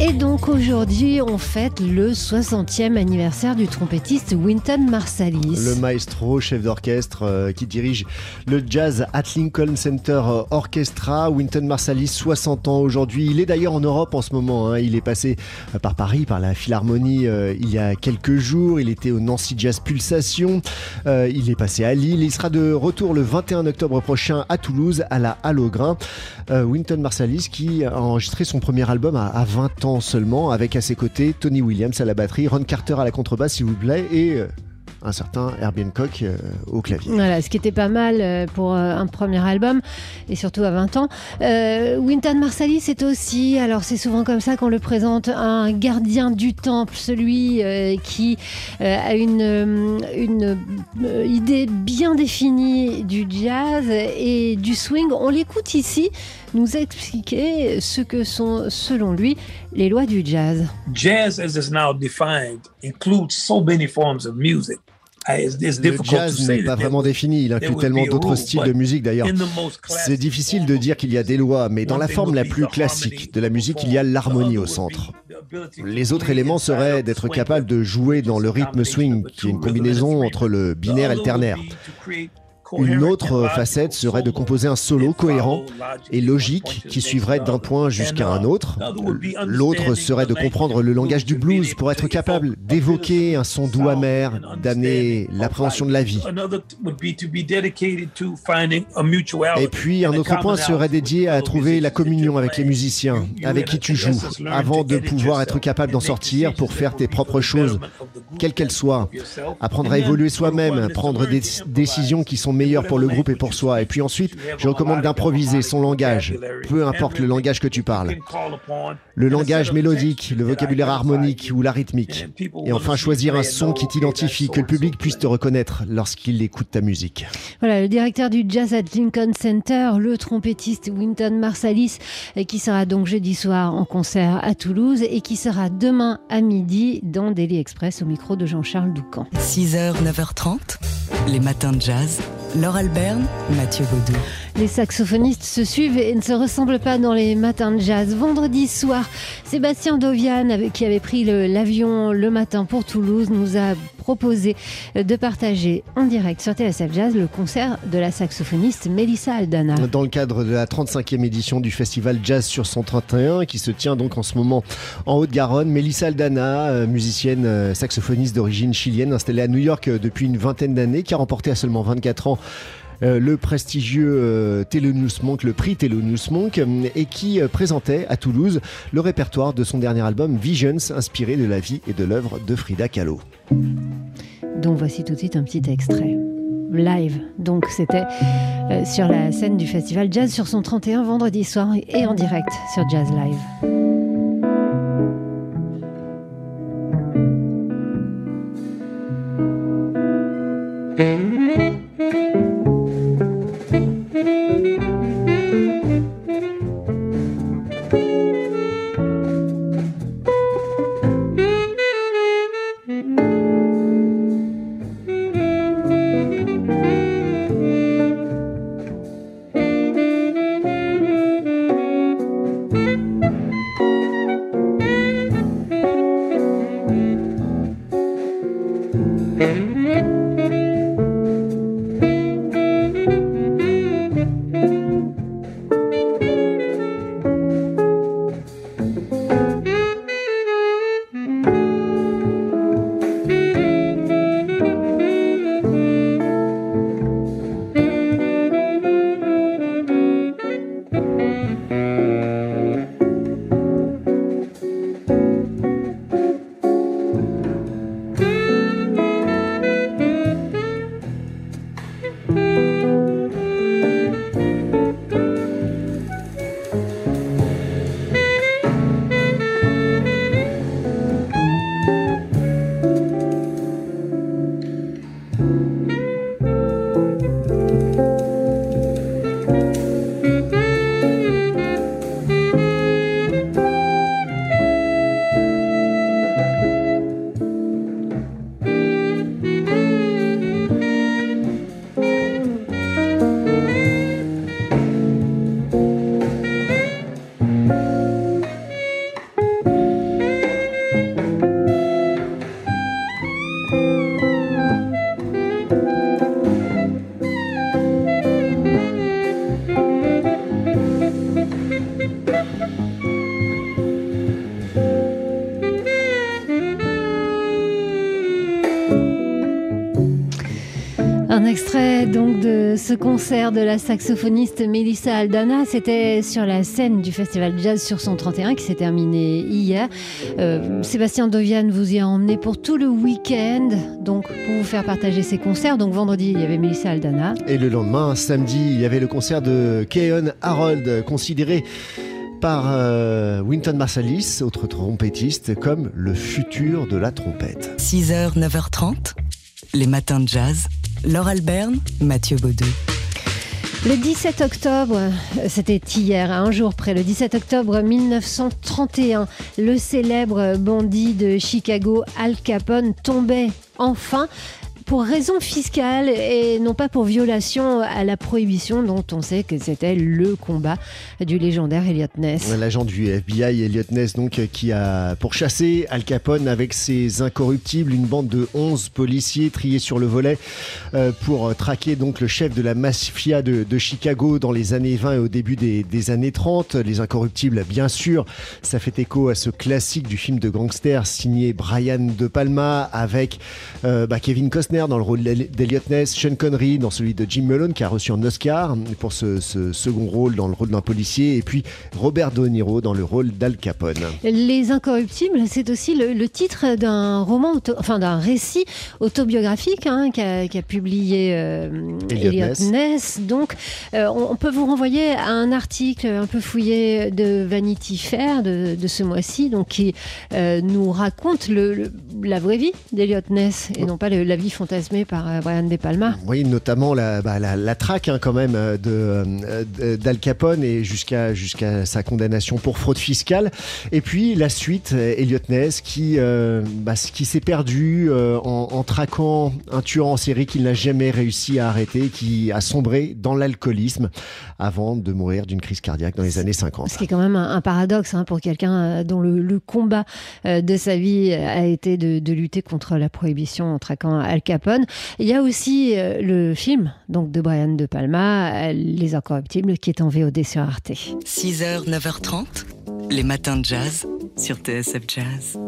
Et donc aujourd'hui, on fête le 60e anniversaire du trompettiste Wynton Marsalis. Le maestro, chef d'orchestre euh, qui dirige le jazz at Lincoln Center Orchestra. Wynton Marsalis, 60 ans aujourd'hui. Il est d'ailleurs en Europe en ce moment. hein. Il est passé euh, par Paris, par la Philharmonie euh, il y a quelques jours. Il était au Nancy Jazz Pulsation. Euh, il est passé à Lille. Il sera de retour le 21 octobre prochain à Toulouse, à la Halle au Grain. Euh, Wynton Marsalis qui a enregistré son premier album à 20 ans seulement, avec à ses côtés Tony Williams à la batterie, Ron Carter à la contrebasse, s'il vous plaît, et euh, un certain Herbie Hancock euh, au clavier. Voilà, ce qui était pas mal euh, pour un premier album, et surtout à 20 ans. Wynton Marsalis c'est aussi, alors c'est souvent comme ça qu'on le présente, un gardien du temple, celui qui a une, une idée bien définie du jazz et du swing. On l'écoute ici nous expliquer ce que sont, selon lui, les lois du jazz. jazz as it's now defined includes so many forms of music. It's Le difficult to jazz n'est pas vraiment there- défini, il inclut tellement d'autres styles but de musique d'ailleurs. in the most C'est difficile de form, dire qu'il y a des lois, mais dans la forme la plus the classique de la musique, il y a The l'harmonie other au would be centre. Les autres play éléments seraient d'être swing capable de jouer dans le rythme swing, qui est une combinaison entre le binaire et le ternaire. Une autre facette serait de composer un solo cohérent et logique qui suivrait d'un point jusqu'à un autre. L'autre serait de comprendre le langage du blues pour être capable d'évoquer un son doux amer, d'amener l'appréhension de la vie. Et puis un autre point serait dédié à trouver la communion avec les musiciens, avec qui tu joues, avant de pouvoir être capable d'en sortir pour faire tes propres choses, quelles qu'elles soient. Apprendre à évoluer soi-même, prendre des décisions qui sont meilleures pour le groupe et pour soi. Et puis ensuite, je recommande d'improviser son langage, peu importe le langage que tu parles. Le langage mélodique, le vocabulaire harmonique ou la rythmique. Et enfin, choisir un son qui t'identifie, que le public puisse te reconnaître lorsqu'il écoute ta musique. Voilà, le directeur du Jazz at Lincoln Center, le trompettiste Wynton Marsalis, qui sera donc jeudi soir en concert à Toulouse et qui sera demain à midi dans Daily Express au micro de Jean-Charles Doucan. 6h, 9h30, les matins de jazz. Laure Alberne, Mathieu Baudou. Les saxophonistes se suivent et ne se ressemblent pas dans les matins de jazz. Vendredi soir, Sébastien Dovian, qui avait pris l'avion le matin pour Toulouse, nous a proposé de partager en direct sur TSF Jazz le concert de la saxophoniste Melissa Aldana. Dans le cadre de la 35e édition du festival Jazz sur 131, qui se tient donc en ce moment en Haute-Garonne, Mélissa Aldana, euh, musicienne euh, saxophoniste d'origine chilienne, installée à New York euh, depuis une vingtaine d'années, qui a remporté à seulement 24 ans le prestigieux euh, Thelonious Monk, le prix Thelonious Monk, euh, et qui euh, présentait à Toulouse le répertoire de son dernier album Visions, inspiré de la vie et de l'œuvre de Frida Kahlo. dont voici tout de suite un petit extrait. Live, donc c'était euh, sur la scène du festival Jazz sur son 31 vendredi soir et en direct sur Jazz Live. Música ce concert de la saxophoniste Melissa Aldana. C'était sur la scène du Festival Jazz sur son 31 qui s'est terminé hier. Euh, Sébastien Dovian vous y a emmené pour tout le week-end, donc pour vous faire partager ses concerts. Donc vendredi, il y avait Melissa Aldana. Et le lendemain, samedi, il y avait le concert de Keon Harold, considéré par euh, Winton Marsalis, autre trompettiste, comme le futur de la trompette. 6h, 9h30, les matins de jazz. Laure Alberne, Mathieu Baudou. Le 17 octobre, c'était hier, à un jour près, le 17 octobre 1931, le célèbre bandit de Chicago Al Capone tombait enfin pour raison fiscale et non pas pour violation à la prohibition dont on sait que c'était le combat du légendaire Elliot Ness. L'agent du FBI Elliot Ness donc qui a pourchassé Al Capone avec ses incorruptibles, une bande de 11 policiers triés sur le volet euh, pour traquer donc le chef de la mafia de, Chicago dans les années 20 et au début des, des, années 30. Les incorruptibles, bien sûr, ça fait écho à ce classique du film de gangster signé Brian De Palma avec euh, bah, Kevin Costner dans le rôle d'Eliot Ness, Sean Connery dans celui de Jim Malone qui a reçu un Oscar pour ce, ce second rôle dans le rôle d'un policier et puis Robert De Niro dans le rôle d'Al Capone. Les Incorruptibles, c'est aussi le, le titre d'un roman, auto, enfin d'un récit autobiographique hein, qu'a qu publié euh, Elliot Ness. Ness. Donc, euh, on, on, peut vous renvoyer à un article un peu fouillé de Vanity Fair de, de ce mois-ci, donc qui euh, nous raconte le, le, la vraie vie d'Elliot Ness et non pas le, la vie par euh, Brian De Palma. Oui, notamment la, bah, la, la traque hein, quand même de, euh, d'Al Capone et jusqu'à jusqu'à sa condamnation pour fraude fiscale. Et puis la suite, Elliot Ness qui, euh, bah, qui s'est perdu euh, en, en, traquant un tueur en série qu'il n'a jamais réussi à arrêter, qui a sombré dans l'alcoolisme avant de mourir d'une crise cardiaque dans les années 50. Ce qui est quand même un, un paradoxe hein, pour quelqu'un dont le, le, combat de sa vie a été de, de lutter contre la prohibition en traquant Al Capone. Il y a aussi euh, le film donc de Brian De Palma, euh, Les Incorruptibles, qui est en VOD sur Arte. 6h, 9h30, les matins de jazz sur TSF Jazz.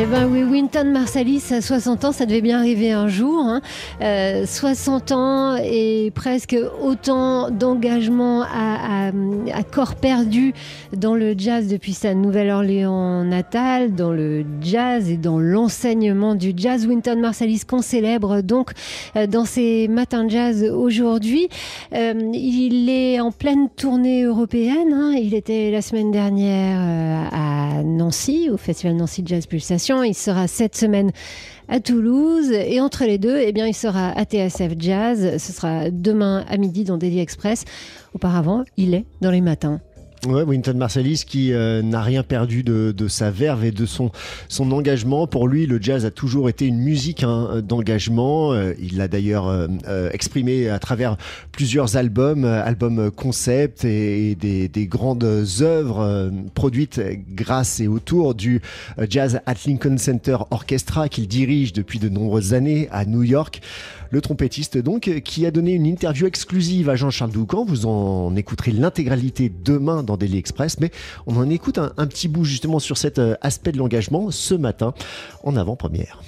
Eh ben oui, Winton Marsalis à 60 ans, ça devait bien arriver un jour. Hein. Euh, 60 ans et presque autant d'engagement à, corps perdu dans le jazz depuis sa Nouvelle-Orléans natale, dans le jazz et dans l'enseignement du jazz. Winton Marsalis qu'on célèbre donc euh, dans ses matins de jazz aujourd'hui. Euh, il est en pleine tournée européenne. Hein. Il était la semaine dernière euh, à Nancy, au Festival Nancy Jazz Pulsation. Il sera cette semaine à Toulouse et entre les deux, eh bien, il sera à TSF Jazz. Ce sera demain à midi dans Daily Express. Auparavant, il est dans les matins. Ouais, Winton Marsalis qui euh, n'a rien perdu de, de, sa verve et de son, son engagement. Pour lui, le jazz a toujours été une musique hein, d'engagement. Euh, il l'a d'ailleurs euh, exprimé à travers plusieurs albums, albums concept et, des, des, grandes œuvres produites grâce et autour du Jazz at Lincoln Center Orchestra qu'il dirige depuis de nombreuses années à New York le trompettiste donc, qui a donné une interview exclusive à Jean-Charles Doucan. Vous en écouterez l'intégralité demain dans Daily Express, mais on en écoute un, un petit bout justement sur cet aspect de l'engagement ce matin en avant-première.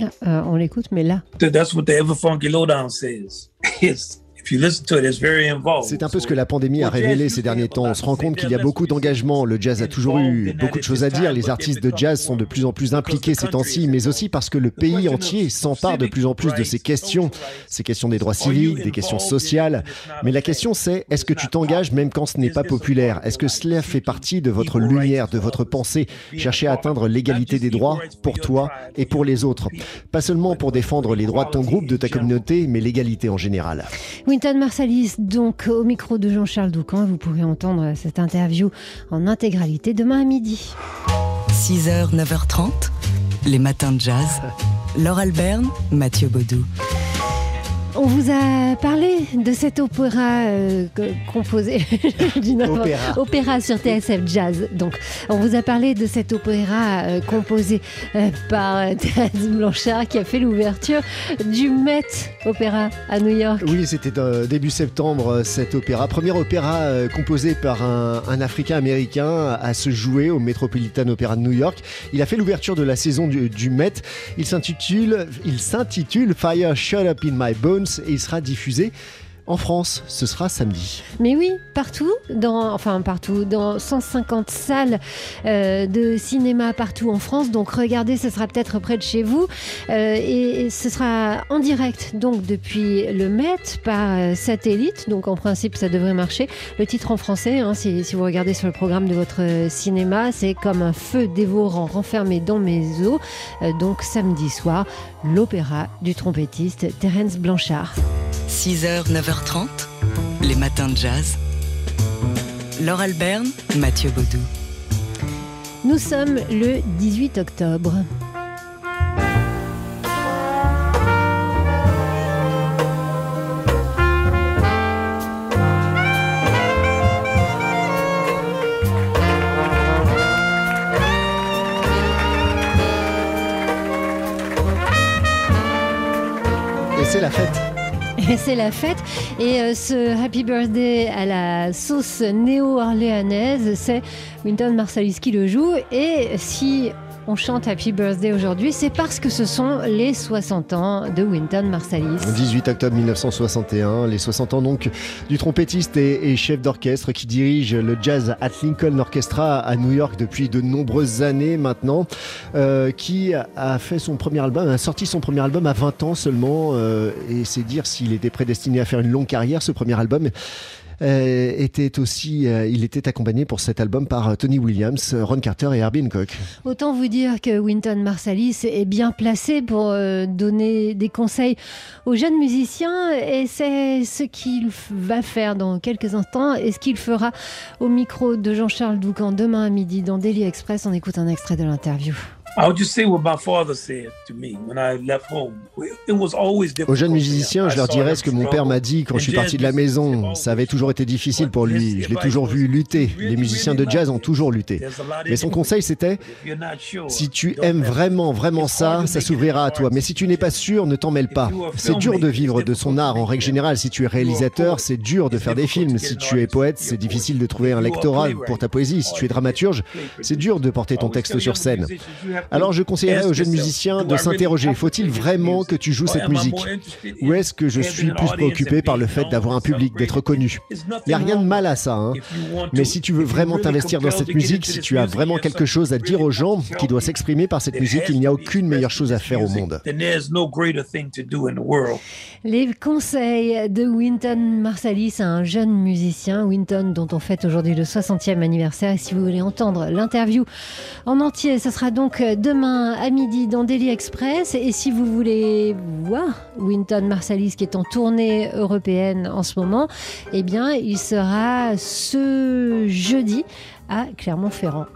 Ah, euh, on l'écoute, mais là. That's what the Ever Funky Lowdown says. C'est un peu ce que la pandémie a révélé ces derniers temps. On se rend compte qu'il y a beaucoup d'engagement. Le jazz a toujours eu beaucoup de choses à dire. Les artistes de jazz sont de plus en plus impliqués ces temps-ci, mais aussi parce que le pays entier s'empare de plus en plus de ces questions, ces questions des droits civiques, des questions sociales. Mais la question c'est, est-ce que tu t'engages même quand ce n'est pas populaire? Est-ce que cela fait partie de votre lumière, de votre pensée? Chercher à atteindre l'égalité des droits pour toi et pour les autres. Pas seulement pour défendre les droits de ton groupe, de ta communauté, mais l'égalité en général. Winton Marsalis, donc au micro de Jean-Charles Doucan. Vous pourrez entendre cette interview en intégralité demain à midi. 6h, 9h30, les matins de jazz. Laure Alberne, Mathieu Baudou. On vous a parlé de cet opéra euh, composé opéra. opéra sur TSF Jazz. Donc, on vous a parlé de cet opéra euh, composé euh, par Thérèse Blanchard qui a fait l'ouverture du Met Opéra à New York. Oui, c'était début septembre cet opéra. Premier opéra composé par un, un Africain américain à se jouer au Metropolitan Opera de New York. Il a fait l'ouverture de la saison du, du Met. Il s'intitule, il s'intitule Fire Shut Up in My Et il sera diffusé en France, ce sera samedi. Mais oui, partout, enfin partout, dans 150 salles euh, de cinéma partout en France. Donc regardez, ce sera peut-être près de chez vous. Euh, et, ce sera en direct, donc depuis le Met, par euh, satellite. Donc en principe, ça devrait marcher. Le titre en français, hein, si, si, vous regardez sur le programme de votre cinéma, c'est comme un feu dévorant renfermé dans mes os. donc samedi soir, l'opéra du trompettiste Terence Blanchard. 6h, 9h30, les matins de jazz. Laure Alberne, Mathieu Baudou. Nous sommes le 18 octobre. C'est la fête. Et c'est la fête. Et euh, ce Happy Birthday à la sauce néo-orléanaise, c'est Winton Marsalis qui le joue. Et si on chante Happy Birthday aujourd'hui, c'est parce que ce sont les 60 ans de Winton Marsalis. 18 octobre 1961, les 60 ans donc du trompettiste et, chef d'orchestre qui dirige le Jazz at Lincoln Orchestra à New York depuis de nombreuses années maintenant, euh, qui a fait son premier album, a sorti son premier album à 20 ans seulement, euh, et c'est dire s'il était prédestiné à faire une longue carrière, ce premier album. Euh, était aussi, euh, il était accompagné pour cet album par euh, Tony Williams, Ron Carter et Herbie Hancock. Autant vous dire que Winton Marsalis est bien placé pour donner des conseils aux jeunes musiciens et c'est ce qu'il va faire dans quelques instants et ce qu'il fera au micro de Jean-Charles Doucan demain à midi dans Daily Express? On écoute un extrait de l'interview. Aux jeunes musiciens, je leur dirais ce que mon père m'a dit quand je suis parti de la maison. Ça avait toujours été difficile pour lui. Je l'ai toujours vu lutter. Les musiciens de jazz ont toujours lutté. Mais son conseil, c'était si tu aimes vraiment, vraiment ça, ça s'ouvrira à toi. Mais si tu n'es pas sûr, ne t'en mêle pas. C'est dur de vivre de son art en règle générale. Si tu es réalisateur, c'est dur de faire des films. Si tu es poète, c'est difficile de trouver un lectorat pour ta poésie. Si tu es dramaturge, c'est dur de porter ton texte sur scène. Alors je conseillerais aux jeunes musiciens de s'interroger, faut-il vraiment que tu joues cette musique Ou est-ce que je suis plus préoccupé par le fait d'avoir un public, d'être connu? Il n'y a rien de mal à ça, hein. mais si tu veux vraiment t'investir dans cette musique, si tu as vraiment quelque chose à dire aux gens qui doit s'exprimer par cette musique, il n'y a aucune meilleure chose à faire au monde. Les conseils de Winton Marsalis, un jeune musicien, Winton dont on fête aujourd'hui le 60e anniversaire. Et si vous voulez entendre l'interview en entier, ce sera donc demain à midi dans Daily Express. Et si vous voulez voir Winton Marsalis qui est en tournée européenne en ce moment, eh bien, il sera ce jeudi à Clermont-Ferrand.